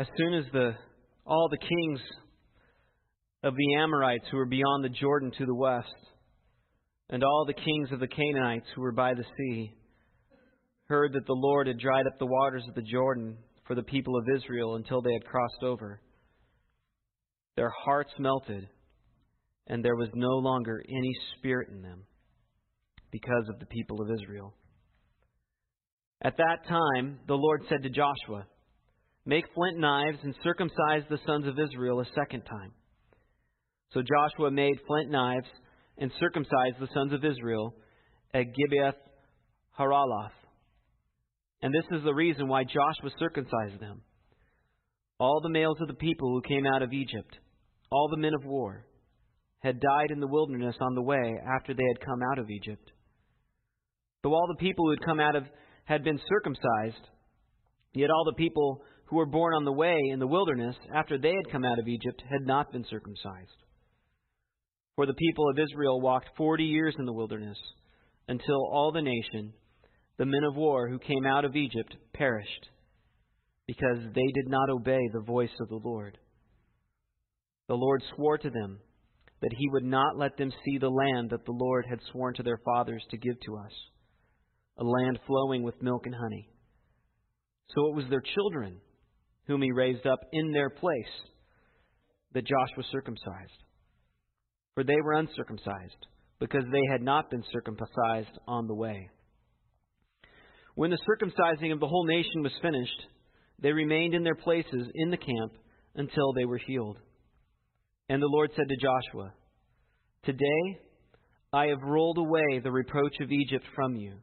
As soon as the all the kings of the Amorites who were beyond the Jordan to the west, and all the kings of the Canaanites who were by the sea, heard that the Lord had dried up the waters of the Jordan for the people of Israel until they had crossed over, their hearts melted, and there was no longer any spirit in them because of the people of Israel. At that time, the Lord said to Joshua, Make flint knives and circumcise the sons of Israel a second time. So Joshua made flint knives and circumcised the sons of Israel at Gibeath Haraloth. And this is the reason why Joshua circumcised them. All the males of the people who came out of Egypt, all the men of war, had died in the wilderness on the way after they had come out of Egypt. Though all the people who had come out of had been circumcised, yet all the people who were born on the way in the wilderness after they had come out of Egypt had not been circumcised. For the people of Israel walked forty years in the wilderness, until all the nation, the men of war who came out of Egypt, perished, because they did not obey the voice of the Lord. The Lord swore to them that he would not let them see the land that the Lord had sworn to their fathers to give to us, a land flowing with milk and honey. So it was their children whom he raised up in their place, that Joshua circumcised. For they were uncircumcised, because they had not been circumcised on the way. When the circumcising of the whole nation was finished, they remained in their places in the camp until they were healed. And the Lord said to Joshua, Today I have rolled away the reproach of Egypt from you.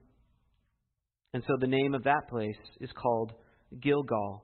And so the name of that place is called Gilgal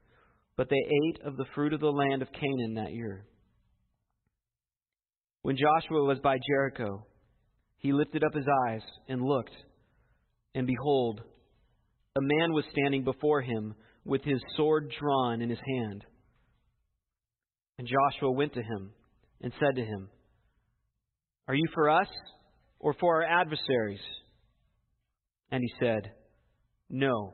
but they ate of the fruit of the land of Canaan that year. When Joshua was by Jericho, he lifted up his eyes and looked, and behold, a man was standing before him with his sword drawn in his hand. And Joshua went to him and said to him, Are you for us or for our adversaries? And he said, No.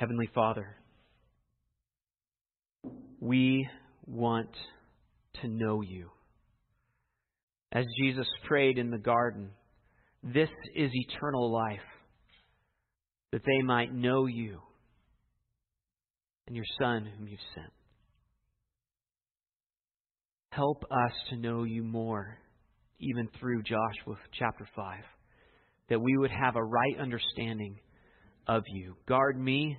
Heavenly Father, we want to know you. As Jesus prayed in the garden, this is eternal life, that they might know you and your Son whom you've sent. Help us to know you more, even through Joshua chapter 5, that we would have a right understanding of you. Guard me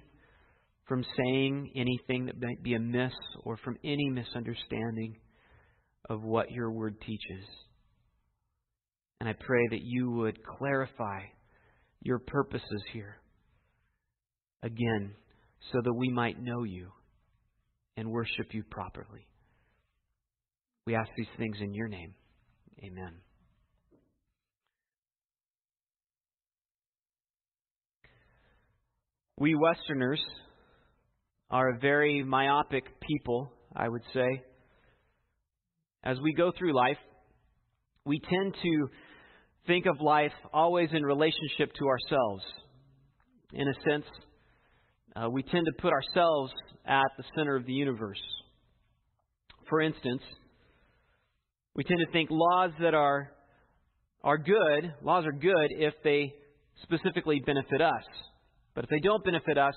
from saying anything that might be amiss or from any misunderstanding of what your word teaches. And I pray that you would clarify your purposes here again so that we might know you and worship you properly. We ask these things in your name. Amen. We Westerners are a very myopic people, I would say. As we go through life, we tend to think of life always in relationship to ourselves. In a sense, uh, we tend to put ourselves at the center of the universe. For instance, we tend to think laws that are are good, laws are good if they specifically benefit us. But if they don't benefit us,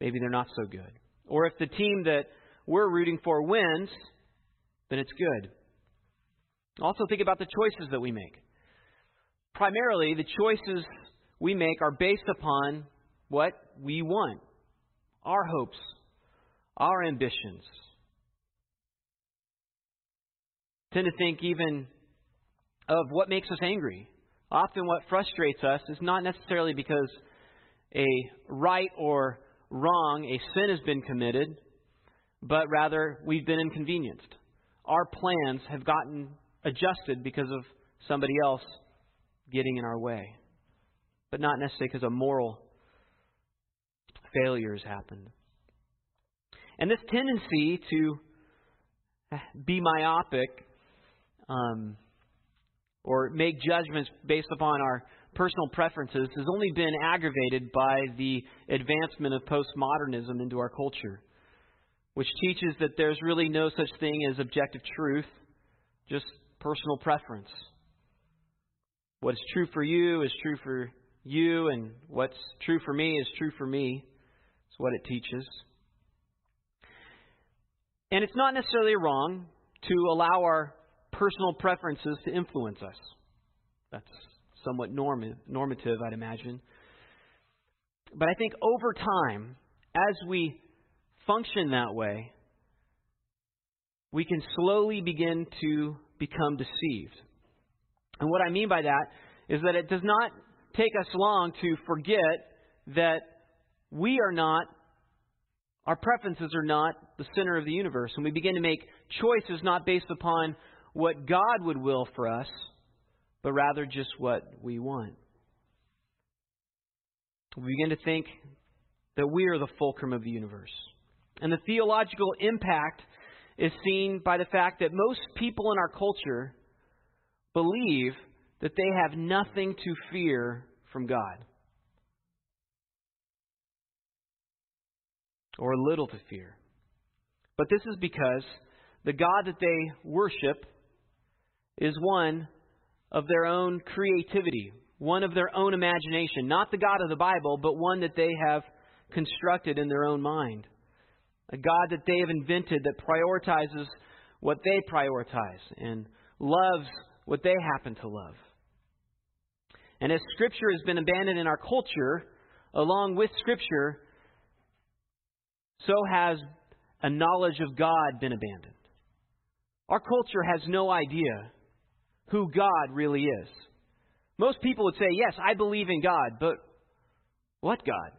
maybe they're not so good. Or if the team that we're rooting for wins, then it's good. Also, think about the choices that we make. Primarily, the choices we make are based upon what we want our hopes, our ambitions. Tend to think even of what makes us angry. Often, what frustrates us is not necessarily because a right or wrong, a sin has been committed, but rather we've been inconvenienced. Our plans have gotten adjusted because of somebody else getting in our way, but not necessarily because a moral failure has happened. And this tendency to be myopic um, or make judgments based upon our personal preferences has only been aggravated by the advancement of postmodernism into our culture, which teaches that there's really no such thing as objective truth, just personal preference. What's true for you is true for you, and what's true for me is true for me. It's what it teaches. And it's not necessarily wrong to allow our personal preferences to influence us. That's somewhat normative, I'd imagine. But I think over time, as we function that way, we can slowly begin to become deceived. And what I mean by that is that it does not take us long to forget that we are not, our preferences are not the center of the universe. And we begin to make choices not based upon what God would will for us, but rather just what we want. We begin to think that we are the fulcrum of the universe. And the theological impact is seen by the fact that most people in our culture believe that they have nothing to fear from God. Or little to fear. But this is because the God that they worship is one of their own creativity, one of their own imagination. Not the God of the Bible, but one that they have constructed in their own mind. A God that they have invented that prioritizes what they prioritize and loves what they happen to love. And as Scripture has been abandoned in our culture, along with Scripture, so has a knowledge of God been abandoned. Our culture has no idea who God really is. Most people would say, Yes, I believe in God, but what God?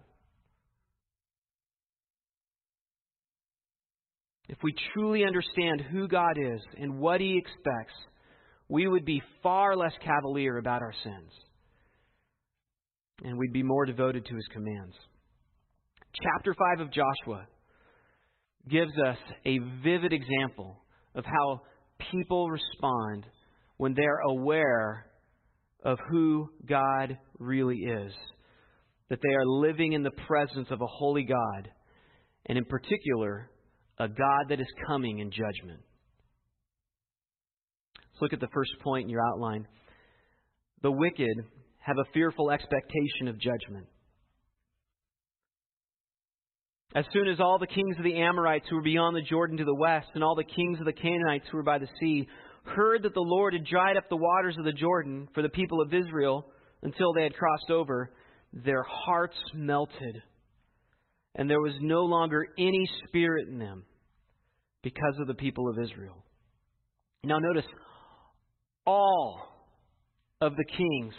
If we truly understand who God is and what He expects, we would be far less cavalier about our sins. And we'd be more devoted to His commands. Chapter 5 of Joshua gives us a vivid example of how people respond when they're aware of who God really is. That they are living in the presence of a holy God, and in particular, a God that is coming in judgment. Let's look at the first point in your outline. The wicked have a fearful expectation of judgment. As soon as all the kings of the Amorites who were beyond the Jordan to the west, and all the kings of the Canaanites who were by the sea, heard that the Lord had dried up the waters of the Jordan for the people of Israel until they had crossed over, their hearts melted, and there was no longer any spirit in them because of the people of Israel. Now, notice all of the kings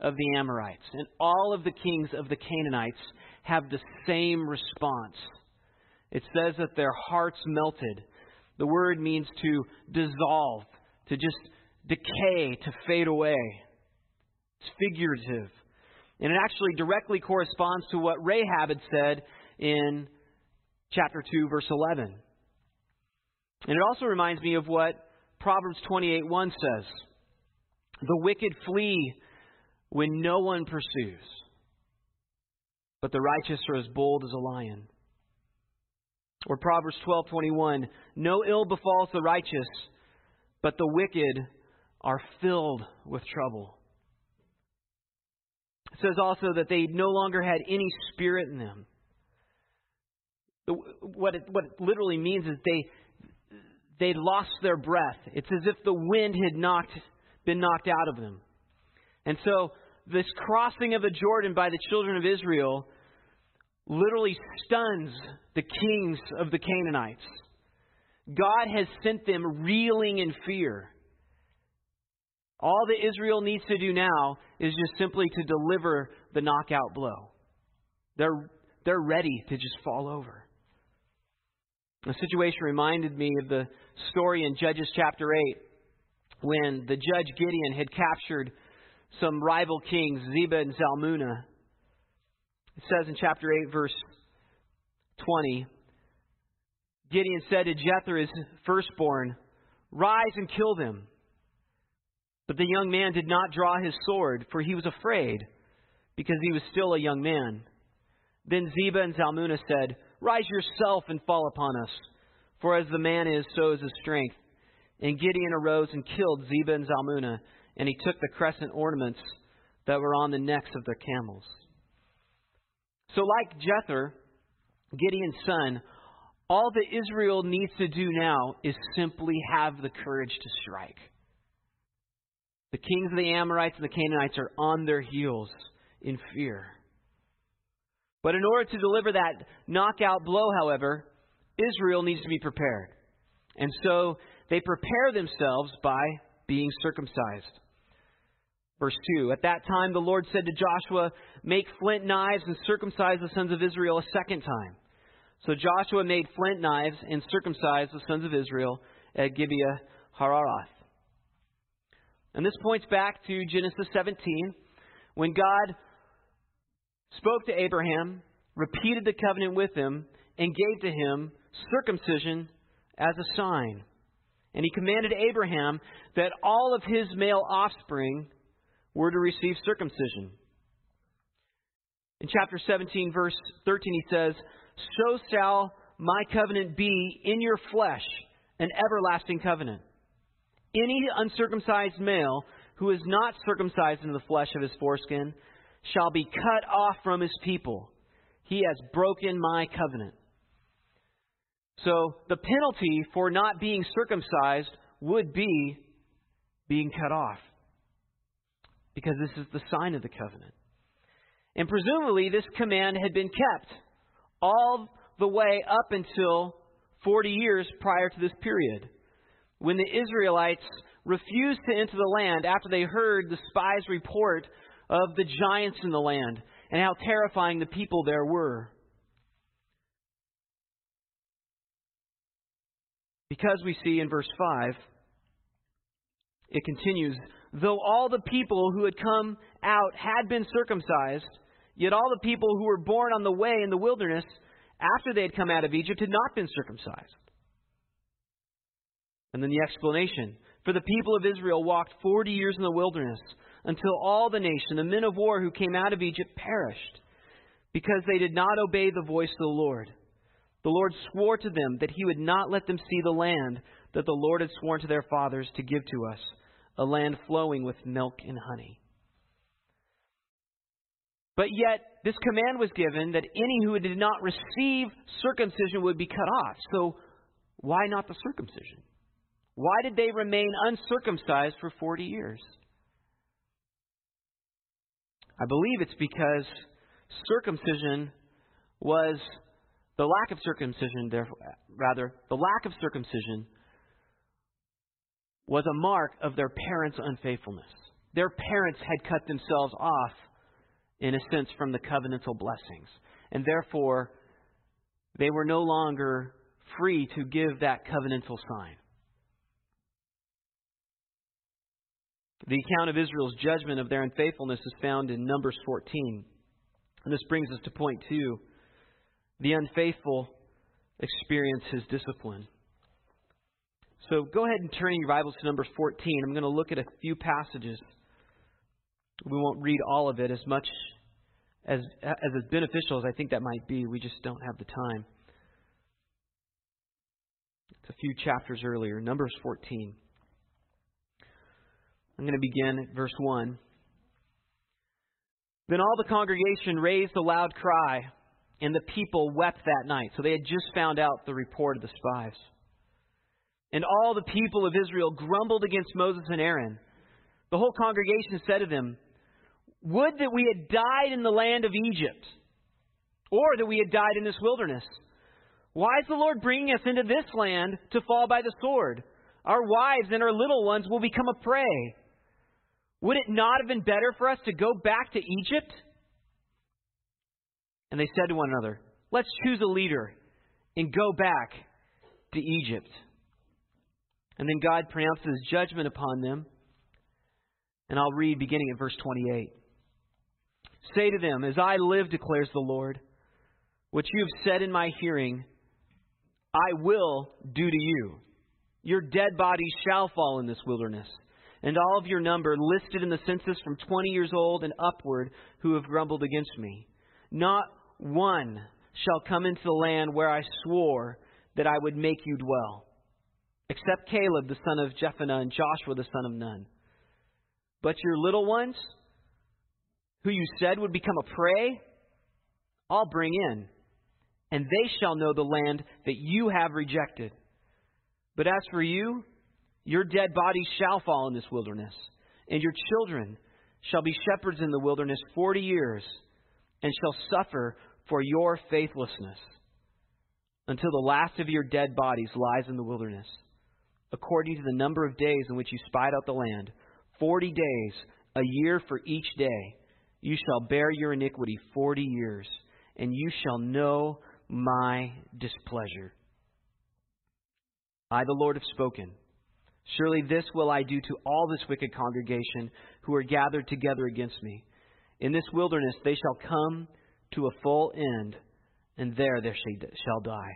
of the Amorites and all of the kings of the Canaanites have the same response. It says that their hearts melted. The word means to dissolve, to just decay, to fade away. It's figurative. And it actually directly corresponds to what Rahab had said in chapter 2, verse 11. And it also reminds me of what Proverbs 28:1 says. The wicked flee when no one pursues, but the righteous are as bold as a lion. Or Proverbs 12:21, no ill befalls the righteous, but the wicked are filled with trouble. It says also that they no longer had any spirit in them. The, what, it, what it literally means is they, they lost their breath. It's as if the wind had knocked, been knocked out of them. And so, this crossing of the Jordan by the children of Israel literally stuns the kings of the Canaanites. God has sent them reeling in fear. All that Israel needs to do now is just simply to deliver the knockout blow. They're, they're ready to just fall over. The situation reminded me of the story in Judges chapter 8 when the judge Gideon had captured some rival kings, Zebah and Zalmunna. It says in chapter 8, verse 20 Gideon said to Jether, his firstborn, Rise and kill them. But the young man did not draw his sword, for he was afraid, because he was still a young man. Then Zebah and Zalmunna said, Rise yourself and fall upon us, for as the man is, so is his strength. And Gideon arose and killed Zebah and Zalmunna, and he took the crescent ornaments that were on the necks of their camels. So, like Jether, Gideon's son, all that Israel needs to do now is simply have the courage to strike. The kings of the Amorites and the Canaanites are on their heels in fear. But in order to deliver that knockout blow, however, Israel needs to be prepared. And so they prepare themselves by being circumcised. Verse 2 At that time the Lord said to Joshua, Make flint knives and circumcise the sons of Israel a second time. So Joshua made flint knives and circumcised the sons of Israel at Gibeah Hararoth. And this points back to Genesis 17, when God spoke to Abraham, repeated the covenant with him, and gave to him circumcision as a sign. And he commanded Abraham that all of his male offspring were to receive circumcision. In chapter 17, verse 13, he says, So shall my covenant be in your flesh, an everlasting covenant. Any uncircumcised male who is not circumcised in the flesh of his foreskin shall be cut off from his people. He has broken my covenant. So the penalty for not being circumcised would be being cut off. Because this is the sign of the covenant. And presumably, this command had been kept all the way up until 40 years prior to this period, when the Israelites refused to enter the land after they heard the spies' report of the giants in the land and how terrifying the people there were. Because we see in verse 5, it continues, though all the people who had come out had been circumcised, yet all the people who were born on the way in the wilderness after they had come out of Egypt had not been circumcised. And then the explanation. For the people of Israel walked 40 years in the wilderness until all the nation, the men of war who came out of Egypt, perished because they did not obey the voice of the Lord. The Lord swore to them that he would not let them see the land that the Lord had sworn to their fathers to give to us, a land flowing with milk and honey. But yet, this command was given that any who did not receive circumcision would be cut off. So, why not the circumcision? Why did they remain uncircumcised for 40 years? I believe it's because circumcision was the lack of circumcision, therefore, rather, the lack of circumcision was a mark of their parents' unfaithfulness. Their parents had cut themselves off, in a sense, from the covenantal blessings. And therefore, they were no longer free to give that covenantal sign. The account of Israel's judgment of their unfaithfulness is found in Numbers 14. And this brings us to point two. The unfaithful experience his discipline. So go ahead and turn your Bibles to Numbers 14. I'm going to look at a few passages. We won't read all of it as much as, as, beneficial as I think that might be. We just don't have the time. It's a few chapters earlier, Numbers 14. I'm going to begin at verse 1. Then all the congregation raised a loud cry, and the people wept that night. So they had just found out the report of the spies. And all the people of Israel grumbled against Moses and Aaron. The whole congregation said to them, Would that we had died in the land of Egypt, or that we had died in this wilderness. Why is the Lord bringing us into this land to fall by the sword? Our wives and our little ones will become a prey. Would it not have been better for us to go back to Egypt? And they said to one another, Let's choose a leader and go back to Egypt. And then God pronounces judgment upon them. And I'll read beginning at verse 28. Say to them, As I live, declares the Lord, what you have said in my hearing, I will do to you. Your dead bodies shall fall in this wilderness, and all of your number listed in the census from 20 years old and upward who have grumbled against me. Not one shall come into the land where I swore that I would make you dwell, except Caleb the son of Jephunneh and Joshua the son of Nun. But your little ones, who you said would become a prey, I'll bring in, and they shall know the land that you have rejected. But as for you, your dead bodies shall fall in this wilderness, and your children shall be shepherds in the wilderness forty years, and shall suffer for your faithlessness until the last of your dead bodies lies in the wilderness, according to the number of days in which you spied out the land, forty days, a year for each day. You shall bear your iniquity forty years, and you shall know my displeasure. I, the Lord, have spoken. Surely this will I do to all this wicked congregation who are gathered together against me. In this wilderness they shall come to a full end, and there they shall die.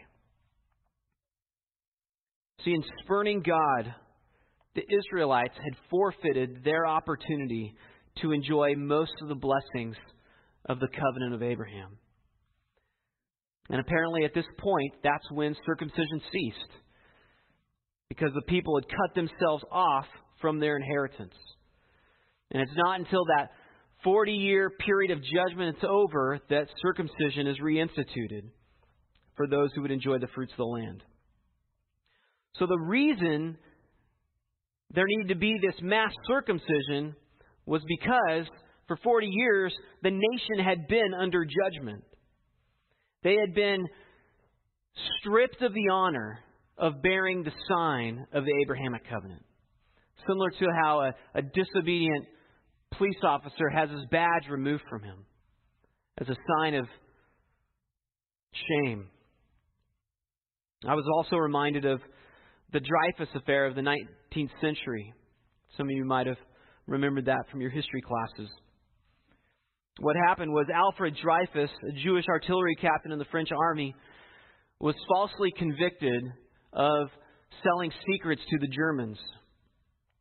See, in spurning God, the Israelites had forfeited their opportunity to enjoy most of the blessings of the covenant of Abraham. And apparently, at this point, that's when circumcision ceased, because the people had cut themselves off from their inheritance. And it's not until that 40 year period of judgment is over that circumcision is reinstituted for those who would enjoy the fruits of the land. So the reason there needed to be this mass circumcision was because for 40 years the nation had been under judgment. They had been stripped of the honor of bearing the sign of the Abrahamic covenant. Similar to how a, a disobedient police officer has his badge removed from him as a sign of shame. I was also reminded of the Dreyfus affair of the 19th century. Some of you might have remembered that from your history classes. What happened was Alfred Dreyfus, a Jewish artillery captain in the French army, was falsely convicted of selling secrets to the Germans.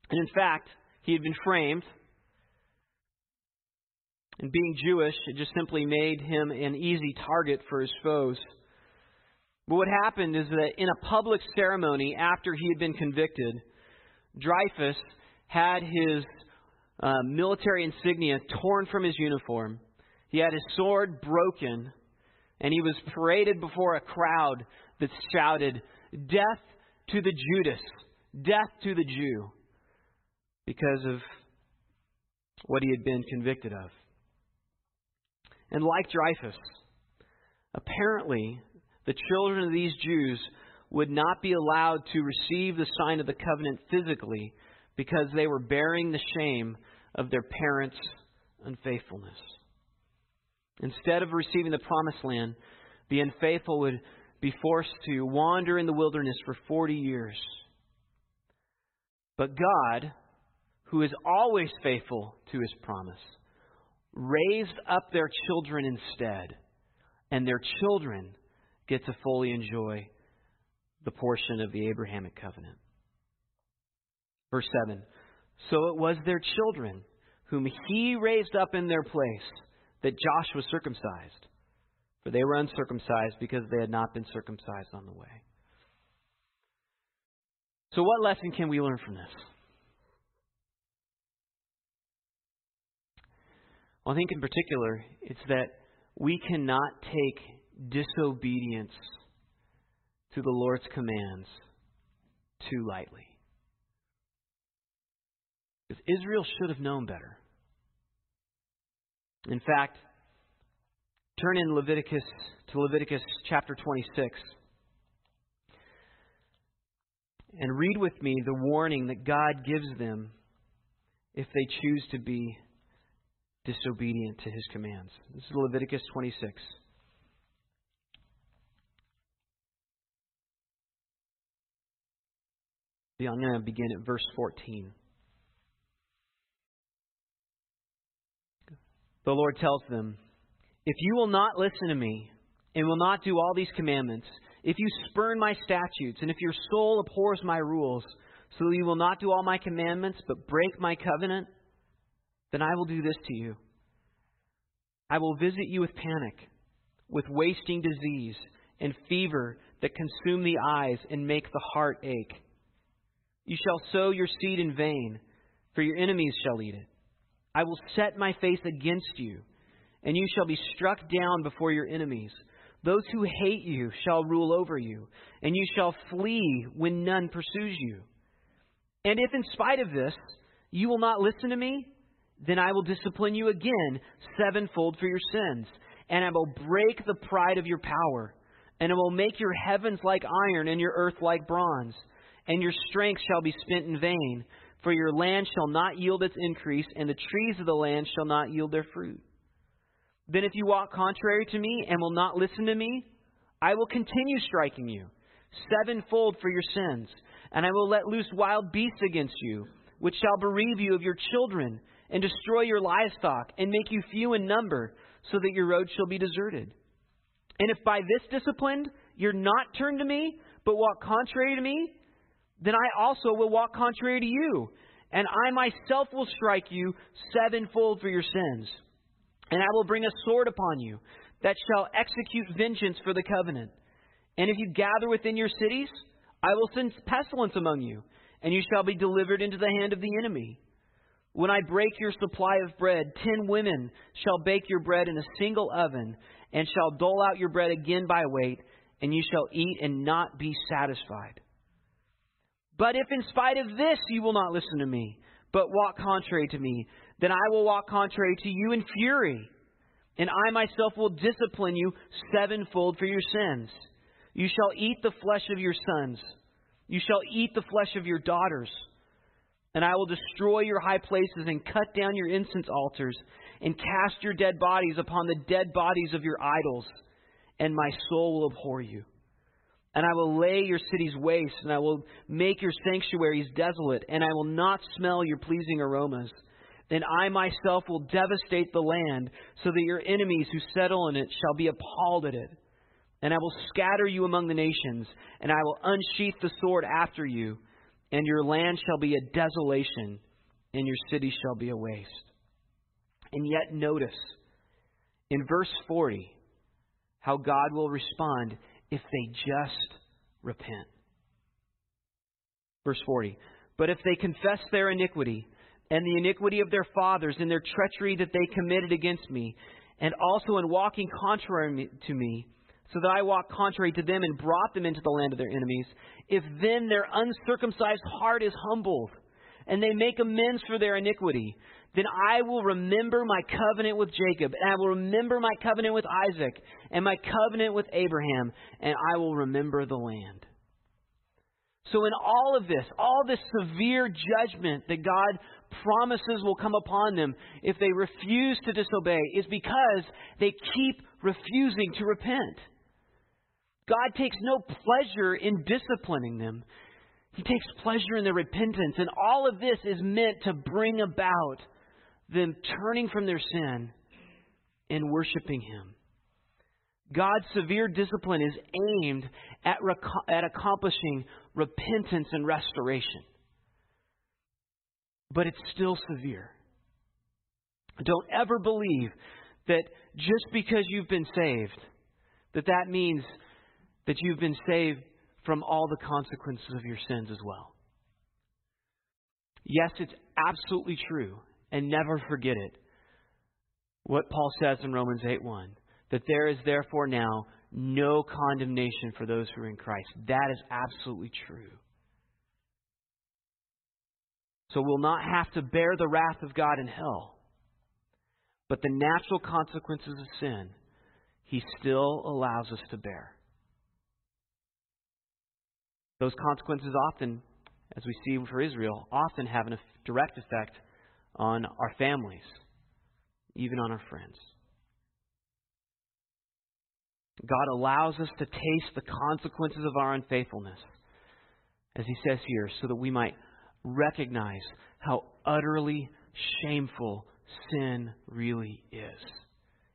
And in fact, he had been framed and being Jewish, it just simply made him an easy target for his foes. But what happened is that in a public ceremony after he had been convicted, Dreyfus had his uh, military insignia torn from his uniform. He had his sword broken, and he was paraded before a crowd that shouted, Death to the Judas! Death to the Jew! Because of what he had been convicted of. And like Dreyfus, apparently the children of these Jews would not be allowed to receive the sign of the covenant physically because they were bearing the shame of their parents' unfaithfulness. Instead of receiving the promised land, the unfaithful would be forced to wander in the wilderness for 40 years. But God, who is always faithful to his promise, raised up their children instead, and their children get to fully enjoy the portion of the Abrahamic covenant. Verse 7 So it was their children whom he raised up in their place that Joshua circumcised, for they were uncircumcised because they had not been circumcised on the way. So, what lesson can we learn from this? Well, I think in particular, it's that we cannot take disobedience to the Lord's commands too lightly. Because Israel should have known better. In fact, turn in Leviticus to Leviticus chapter 26 and read with me the warning that God gives them if they choose to be disobedient to his commands. This is Leviticus 26. I'm going to begin at verse 14. The Lord tells them, If you will not listen to me and will not do all these commandments, if you spurn my statutes, and if your soul abhors my rules, so that you will not do all my commandments but break my covenant, then I will do this to you. I will visit you with panic, with wasting disease, and fever that consume the eyes and make the heart ache. You shall sow your seed in vain, for your enemies shall eat it. I will set my face against you, and you shall be struck down before your enemies. Those who hate you shall rule over you, and you shall flee when none pursues you. And if in spite of this you will not listen to me, then I will discipline you again sevenfold for your sins, and I will break the pride of your power, and I will make your heavens like iron and your earth like bronze, and your strength shall be spent in vain, for your land shall not yield its increase, and the trees of the land shall not yield their fruit. Then if you walk contrary to me and will not listen to me, I will continue striking you sevenfold for your sins, and I will let loose wild beasts against you, which shall bereave you of your children and destroy your livestock, and make you few in number, so that your road shall be deserted. And if by this discipline you're not turned to me, but walk contrary to me, then I also will walk contrary to you, and I myself will strike you sevenfold for your sins. And I will bring a sword upon you that shall execute vengeance for the covenant. And if you gather within your cities, I will send pestilence among you, and you shall be delivered into the hand of the enemy. When I break your supply of bread, ten women shall bake your bread in a single oven, and shall dole out your bread again by weight, and you shall eat and not be satisfied. But if in spite of this you will not listen to me, but walk contrary to me, then I will walk contrary to you in fury, and I myself will discipline you sevenfold for your sins. You shall eat the flesh of your sons, you shall eat the flesh of your daughters and I will destroy your high places and cut down your incense altars and cast your dead bodies upon the dead bodies of your idols, and my soul will abhor you. And I will lay your cities waste, and I will make your sanctuaries desolate, and I will not smell your pleasing aromas. Then I myself will devastate the land, so that your enemies who settle in it shall be appalled at it. And I will scatter you among the nations, and I will unsheath the sword after you and your land shall be a desolation, and your city shall be a waste. And yet, notice in verse 40 how God will respond if they just repent. Verse 40 But if they confess their iniquity, and the iniquity of their fathers, and their treachery that they committed against me, and also in walking contrary to me, so that I walked contrary to them and brought them into the land of their enemies, if then their uncircumcised heart is humbled, and they make amends for their iniquity, then I will remember my covenant with Jacob, and I will remember my covenant with Isaac, and my covenant with Abraham, and I will remember the land. So, in all of this, all this severe judgment that God promises will come upon them if they refuse to disobey is because they keep refusing to repent. God takes no pleasure in disciplining them. He takes pleasure in their repentance. And all of this is meant to bring about them turning from their sin and worshiping Him. God's severe discipline is aimed at, rec- at accomplishing repentance and restoration. But it's still severe. Don't ever believe that just because you've been saved, that that means that you've been saved from all the consequences of your sins as well. Yes, it's absolutely true, and never forget it. What Paul says in Romans 8:1, that there is therefore now no condemnation for those who are in Christ. That is absolutely true. So we'll not have to bear the wrath of God in hell. But the natural consequences of sin, He still allows us to bear. Those consequences often, as we see for Israel, often have a direct effect on our families, even on our friends. God allows us to taste the consequences of our unfaithfulness, as he says here, so that we might recognize how utterly shameful sin really is.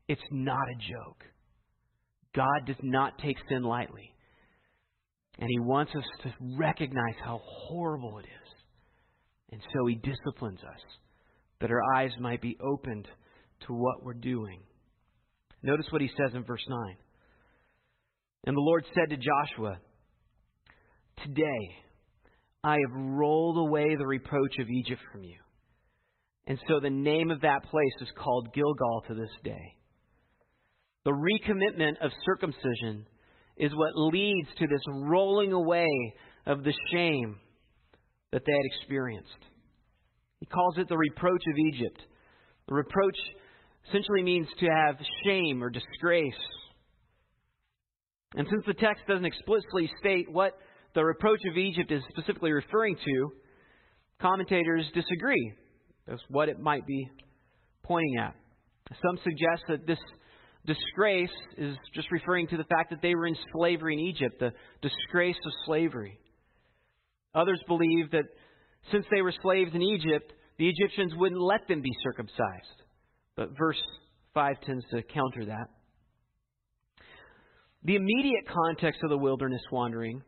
It's not a joke. God does not take sin lightly. And He wants us to recognize how horrible it is. And so He disciplines us that our eyes might be opened to what we're doing. Notice what He says in verse 9. And the Lord said to Joshua, Today I have rolled away the reproach of Egypt from you. And so the name of that place is called Gilgal to this day. The recommitment of circumcision is what leads to this rolling away of the shame that they had experienced. He calls it the reproach of Egypt. The reproach essentially means to have shame or disgrace. And since the text doesn't explicitly state what the reproach of Egypt is specifically referring to, commentators disagree. That's what it might be pointing at. Some suggest that this disgrace is just referring to the fact that they were in slavery in Egypt, the disgrace of slavery. Others believe that since they were slaves in Egypt, the Egyptians wouldn't let them be circumcised. But verse 5 tends to counter that. The immediate context of the wilderness wandering,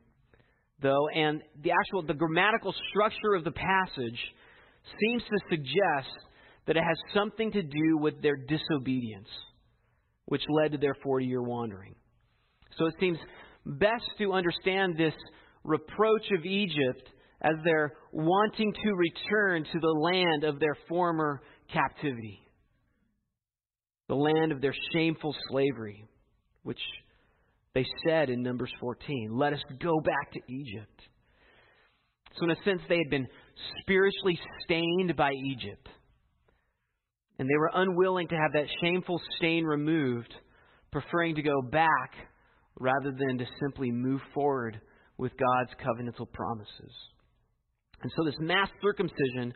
though, and the actual the grammatical structure of the passage seems to suggest that it has something to do with their disobedience, which led to their 40 year wandering. So it seems best to understand this reproach of Egypt as they're wanting to return to the land of their former captivity, the land of their shameful slavery, which they said in Numbers 14, Let us go back to Egypt. So, in a sense, they had been spiritually stained by Egypt. And they were unwilling to have that shameful stain removed, preferring to go back rather than to simply move forward with God's covenantal promises. And so this mass circumcision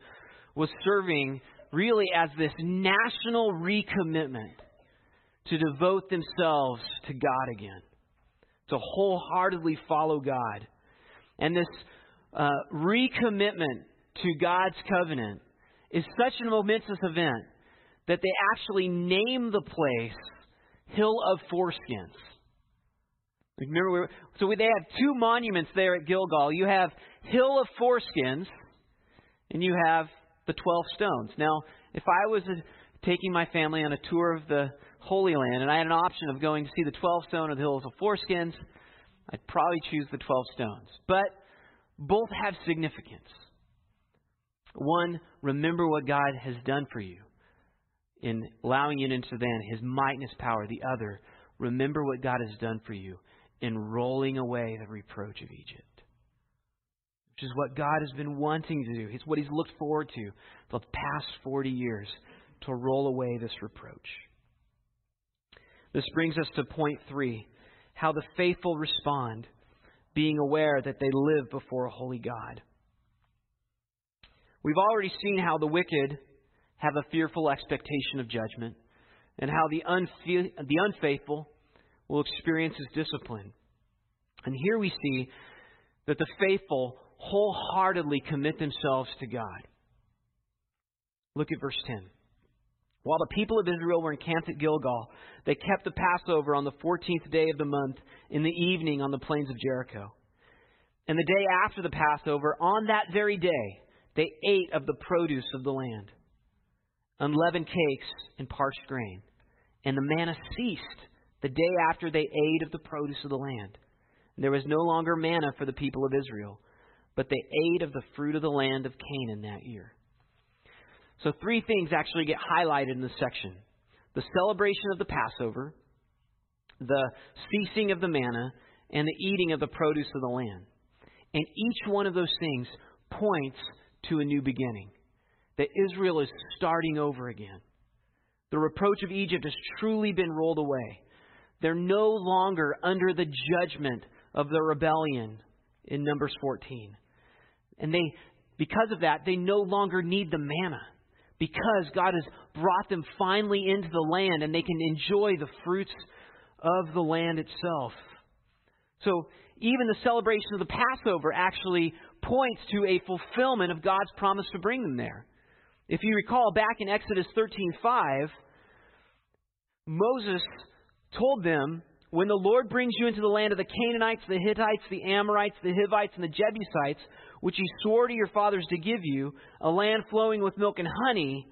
was serving really as this national recommitment to devote themselves to God again, to wholeheartedly follow God. And this uh, recommitment to God's covenant is such a momentous event that they actually name the place Hill of Foreskins. Remember, so they have two monuments there at Gilgal. You have Hill of Foreskins, and you have the 12 stones. Now, if I was uh, taking my family on a tour of the Holy Land and I had an option of going to see the 12 stone or the Hills of Foreskins, I'd probably choose the 12 stones. But both have significance. One, remember what God has done for you in allowing you into then his might and his power. The other, remember what God has done for you in rolling away the reproach of Egypt. Which is what God has been wanting to do. It's what he's looked forward to for the past 40 years to roll away this reproach. This brings us to point three how the faithful respond, being aware that they live before a holy God. We've already seen how the wicked have a fearful expectation of judgment, and how the, unfe- the unfaithful will experience his discipline. And here we see that the faithful wholeheartedly commit themselves to God. Look at verse 10. While the people of Israel were encamped at Gilgal, they kept the Passover on the 14th day of the month in the evening on the plains of Jericho. And the day after the Passover, on that very day, they ate of the produce of the land, unleavened cakes and parched grain. And the manna ceased the day after they ate of the produce of the land. And there was no longer manna for the people of Israel, but they ate of the fruit of the land of Canaan that year. So, three things actually get highlighted in this section the celebration of the Passover, the ceasing of the manna, and the eating of the produce of the land. And each one of those things points to a new beginning. That Israel is starting over again. The reproach of Egypt has truly been rolled away. They're no longer under the judgment of the rebellion in Numbers 14. And they, because of that, they no longer need the manna. Because God has brought them finally into the land and they can enjoy the fruits of the land itself. So even the celebration of the Passover actually points to a fulfillment of God's promise to bring them there. If you recall back in Exodus 13:5, Moses told them, "When the Lord brings you into the land of the Canaanites, the Hittites, the Amorites, the Hivites, and the Jebusites, which he swore to your fathers to give you, a land flowing with milk and honey,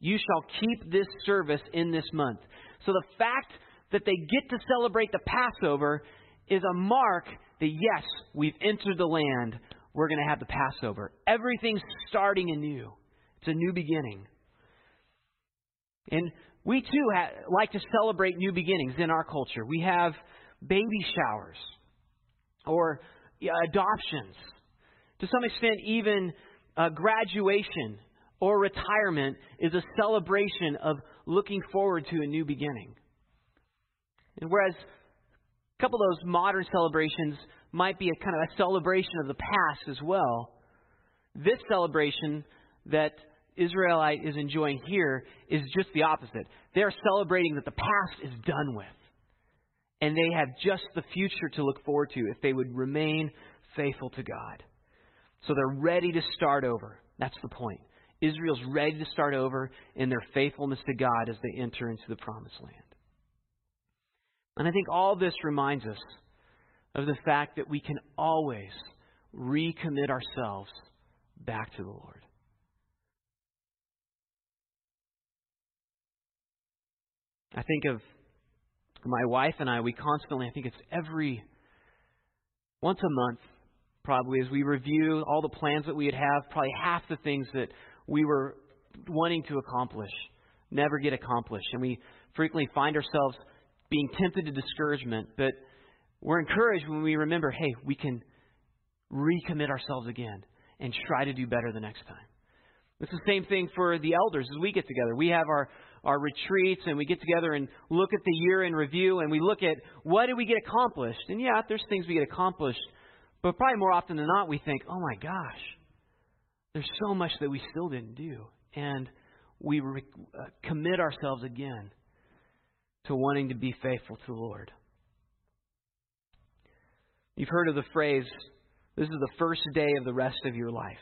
you shall keep this service in this month." So the fact that they get to celebrate the Passover is a mark that yes, we've entered the land. We're going to have the Passover. Everything's starting anew. It's a new beginning. And we too ha- like to celebrate new beginnings in our culture. We have baby showers or adoptions. To some extent, even uh, graduation or retirement is a celebration of looking forward to a new beginning. And whereas a couple of those modern celebrations might be a kind of a celebration of the past as well, this celebration that Israelite is enjoying here is just the opposite. They're celebrating that the past is done with. And they have just the future to look forward to if they would remain faithful to God. So they're ready to start over. That's the point. Israel's ready to start over in their faithfulness to God as they enter into the promised land. And I think all this reminds us of the fact that we can always recommit ourselves back to the Lord. I think of my wife and I, we constantly, I think it's every, once a month, probably, as we review all the plans that we would have, probably half the things that we were wanting to accomplish never get accomplished. And we frequently find ourselves being tempted to discouragement, but we're encouraged when we remember, hey, we can recommit ourselves again and try to do better the next time. It's the same thing for the elders as we get together. We have our, our retreats and we get together and look at the year in review and we look at what did we get accomplished. And yeah, there's things we get accomplished, but probably more often than not we think, oh my gosh, there's so much that we still didn't do. And we re- uh, commit ourselves again to wanting to be faithful to the Lord. You've heard of the phrase, this is the first day of the rest of your life.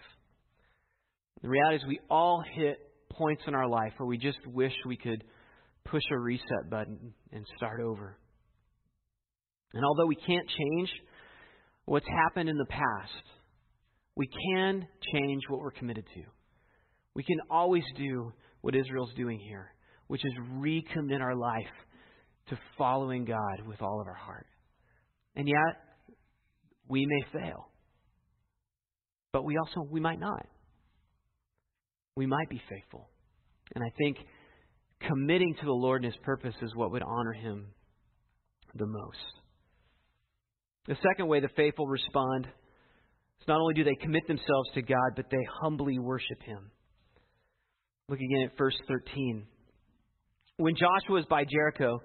The reality is, we all hit points in our life where we just wish we could push a reset button and start over. And although we can't change what's happened in the past, we can change what we're committed to. We can always do what Israel's doing here, which is recommit our life to following God with all of our heart. And yet, we may fail. But we also, we might not. We might be faithful. And I think committing to the Lord and His purpose is what would honor Him the most. The second way the faithful respond is not only do they commit themselves to God, but they humbly worship Him. Look again at verse 13. When Joshua was by Jericho,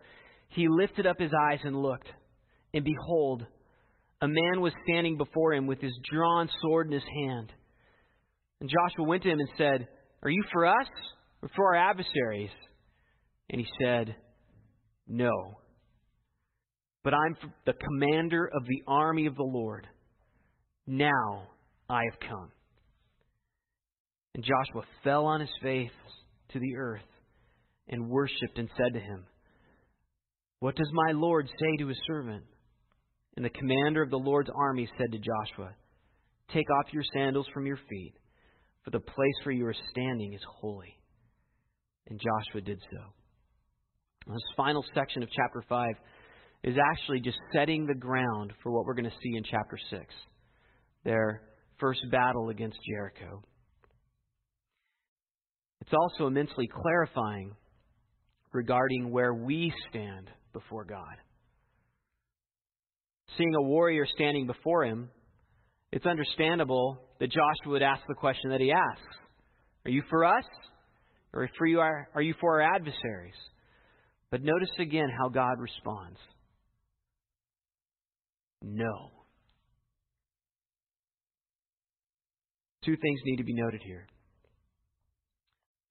he lifted up his eyes and looked, and behold, a man was standing before him with his drawn sword in his hand. And Joshua went to him and said, Are you for us or for our adversaries? And he said, No. But I'm the commander of the army of the Lord. Now I have come. And Joshua fell on his face to the earth and worshipped and said to him, what does my Lord say to his servant? And the commander of the Lord's army said to Joshua, Take off your sandals from your feet, for the place where you are standing is holy. And Joshua did so. This final section of chapter 5 is actually just setting the ground for what we're going to see in chapter 6 their first battle against Jericho. It's also immensely clarifying regarding where we stand before God. seeing a warrior standing before him, it's understandable that Joshua would ask the question that he asks Are you for us? Or for you are, are you for our adversaries? But notice again how God responds No. Two things need to be noted here.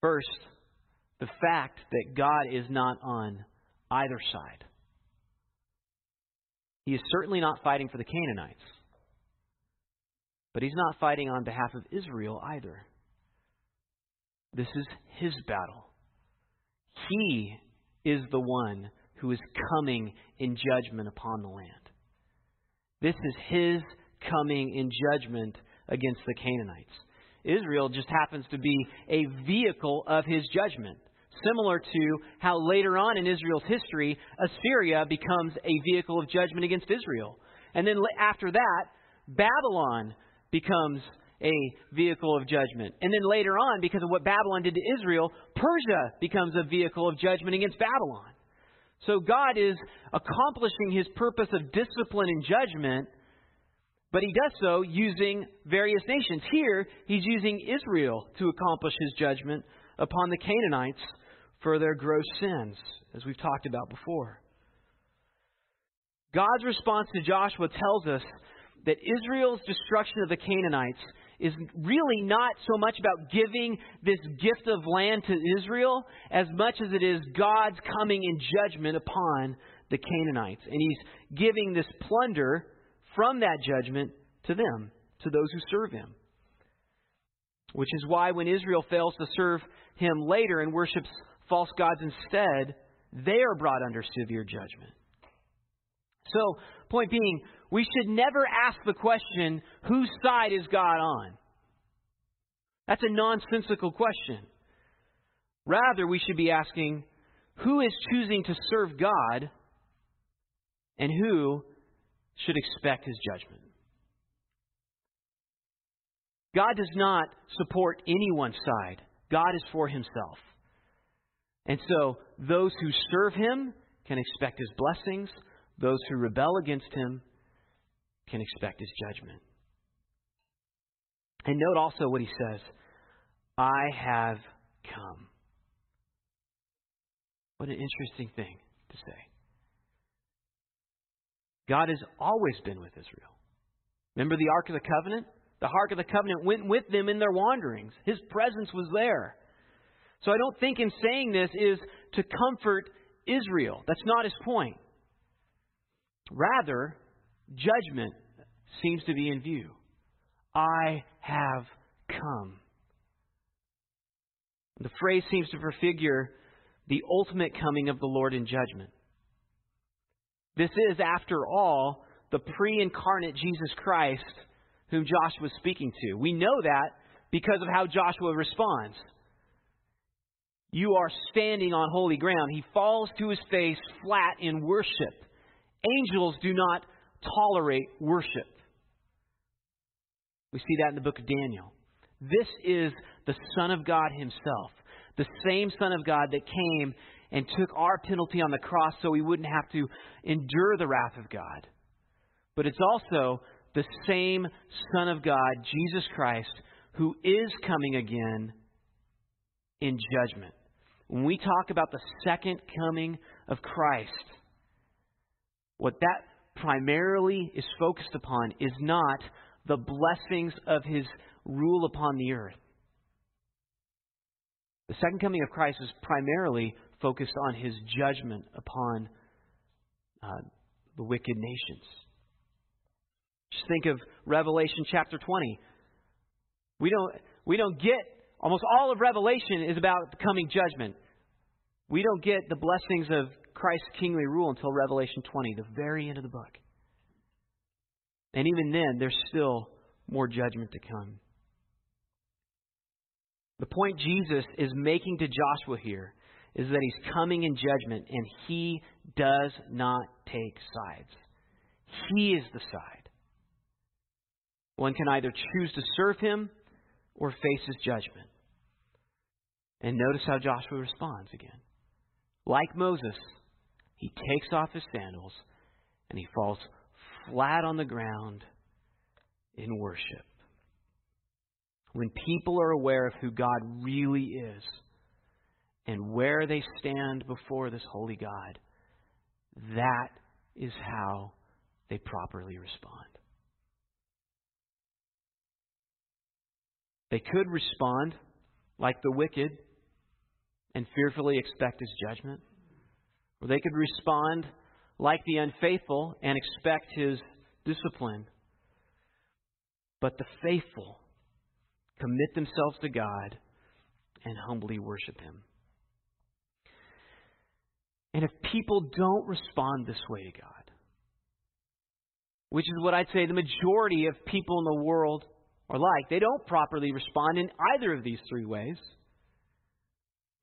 First, the fact that God is not on either side. He is certainly not fighting for the Canaanites, but he's not fighting on behalf of Israel either. This is his battle. He is the one who is coming in judgment upon the land. This is his coming in judgment against the Canaanites. Israel just happens to be a vehicle of his judgment. Similar to how later on in Israel's history, Assyria becomes a vehicle of judgment against Israel. And then after that, Babylon becomes a vehicle of judgment. And then later on, because of what Babylon did to Israel, Persia becomes a vehicle of judgment against Babylon. So God is accomplishing his purpose of discipline and judgment, but he does so using various nations. Here, he's using Israel to accomplish his judgment upon the Canaanites for their gross sins, as we've talked about before. God's response to Joshua tells us that Israel's destruction of the Canaanites is really not so much about giving this gift of land to Israel as much as it is God's coming in judgment upon the Canaanites. And he's giving this plunder from that judgment to them, to those who serve him. Which is why when Israel fails to serve him later and worships false gods instead, they are brought under severe judgment. So, point being, we should never ask the question, whose side is God on? That's a nonsensical question. Rather, we should be asking, who is choosing to serve God and who should expect his judgment? God does not support anyone's side. God is for himself. And so, those who serve him can expect his blessings. Those who rebel against him can expect his judgment. And note also what he says I have come. What an interesting thing to say. God has always been with Israel. Remember the Ark of the Covenant? The Ark of the Covenant went with them in their wanderings. His presence was there. So I don't think in saying this is to comfort Israel. That's not his point. Rather, judgment seems to be in view. I have come. The phrase seems to prefigure the ultimate coming of the Lord in judgment. This is, after all, the pre incarnate Jesus Christ whom Joshua was speaking to. We know that because of how Joshua responds. You are standing on holy ground. He falls to his face flat in worship. Angels do not tolerate worship. We see that in the book of Daniel. This is the Son of God Himself, the same Son of God that came and took our penalty on the cross so we wouldn't have to endure the wrath of God. But it's also the same Son of God, Jesus Christ, who is coming again in judgment. When we talk about the second coming of Christ, what that primarily is focused upon is not the blessings of his rule upon the earth. The second coming of Christ is primarily focused on his judgment upon uh, the wicked nations. Just think of Revelation chapter 20. We don't, we don't get, almost all of Revelation is about the coming judgment. We don't get the blessings of Christ's kingly rule until Revelation 20, the very end of the book. And even then, there's still more judgment to come. The point Jesus is making to Joshua here is that he's coming in judgment and he does not take sides. He is the side. One can either choose to serve him or face his judgment. And notice how Joshua responds again. Like Moses, he takes off his sandals and he falls flat on the ground in worship. When people are aware of who God really is and where they stand before this holy God, that is how they properly respond. They could respond like the wicked and fearfully expect his judgment, or they could respond like the unfaithful and expect his discipline. But the faithful commit themselves to God and humbly worship him. And if people don't respond this way to God, which is what I'd say the majority of people in the world are like, they don't properly respond in either of these three ways.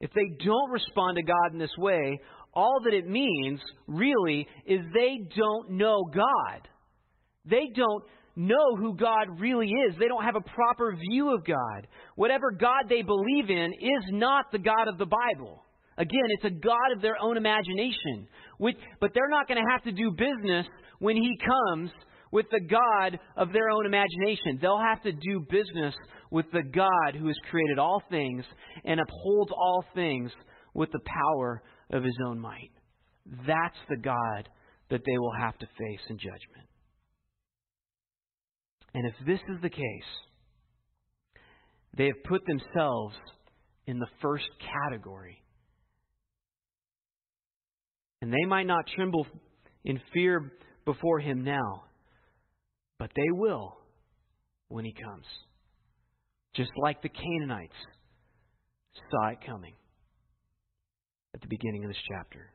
If they don't respond to God in this way, all that it means really is they don't know God. They don't know who God really is. They don't have a proper view of God. Whatever God they believe in is not the God of the Bible. Again, it's a God of their own imagination. Which, but they're not going to have to do business when He comes with the God of their own imagination. They'll have to do business with the God who has created all things and upholds all things with the power of His own might. That's the God that they will have to face in judgment. And if this is the case, they have put themselves in the first category and they might not tremble in fear before him now, but they will when he comes. Just like the Canaanites saw it coming at the beginning of this chapter.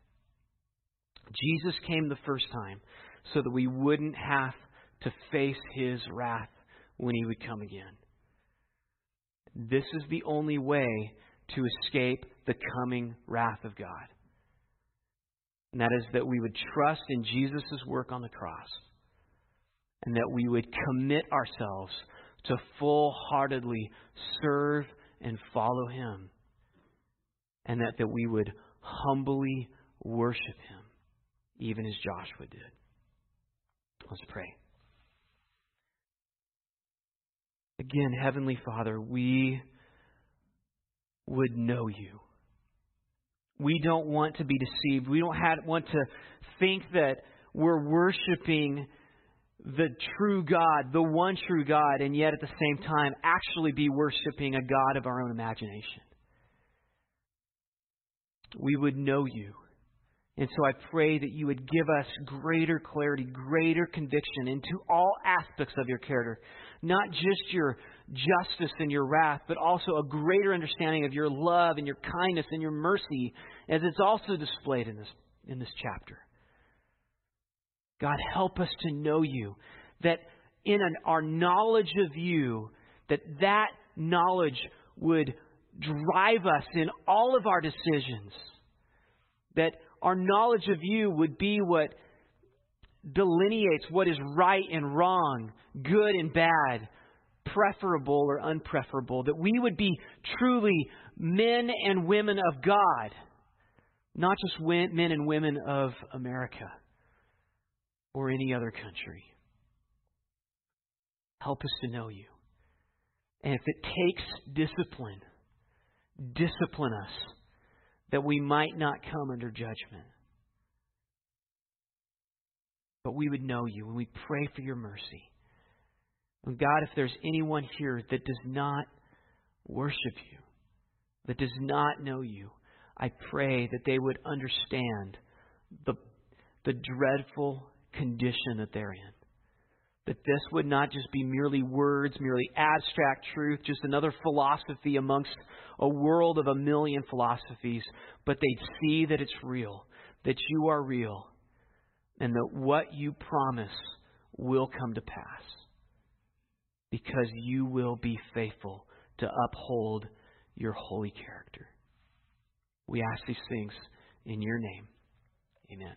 Jesus came the first time so that we wouldn't have to face his wrath when he would come again. This is the only way to escape the coming wrath of God. And that is that we would trust in Jesus' work on the cross. And that we would commit ourselves to full heartedly serve and follow Him. And that, that we would humbly worship Him, even as Joshua did. Let's pray. Again, Heavenly Father, we would know you. We don't want to be deceived. We don't have, want to think that we're worshiping the true God, the one true God, and yet at the same time actually be worshiping a God of our own imagination. We would know you. And so I pray that you would give us greater clarity, greater conviction into all aspects of your character. Not just your justice and your wrath, but also a greater understanding of your love and your kindness and your mercy, as it's also displayed in this, in this chapter. God, help us to know you, that in an, our knowledge of you, that that knowledge would drive us in all of our decisions. That our knowledge of you would be what delineates what is right and wrong, good and bad, preferable or unpreferable, that we would be truly men and women of God, not just men and women of America or any other country. Help us to know you. And if it takes discipline, discipline us that we might not come under judgment. But we would know you and we pray for your mercy. And God, if there's anyone here that does not worship you, that does not know you, I pray that they would understand the, the dreadful condition that they're in. That this would not just be merely words, merely abstract truth, just another philosophy amongst a world of a million philosophies, but they'd see that it's real, that you are real, and that what you promise will come to pass because you will be faithful to uphold your holy character. We ask these things in your name. Amen.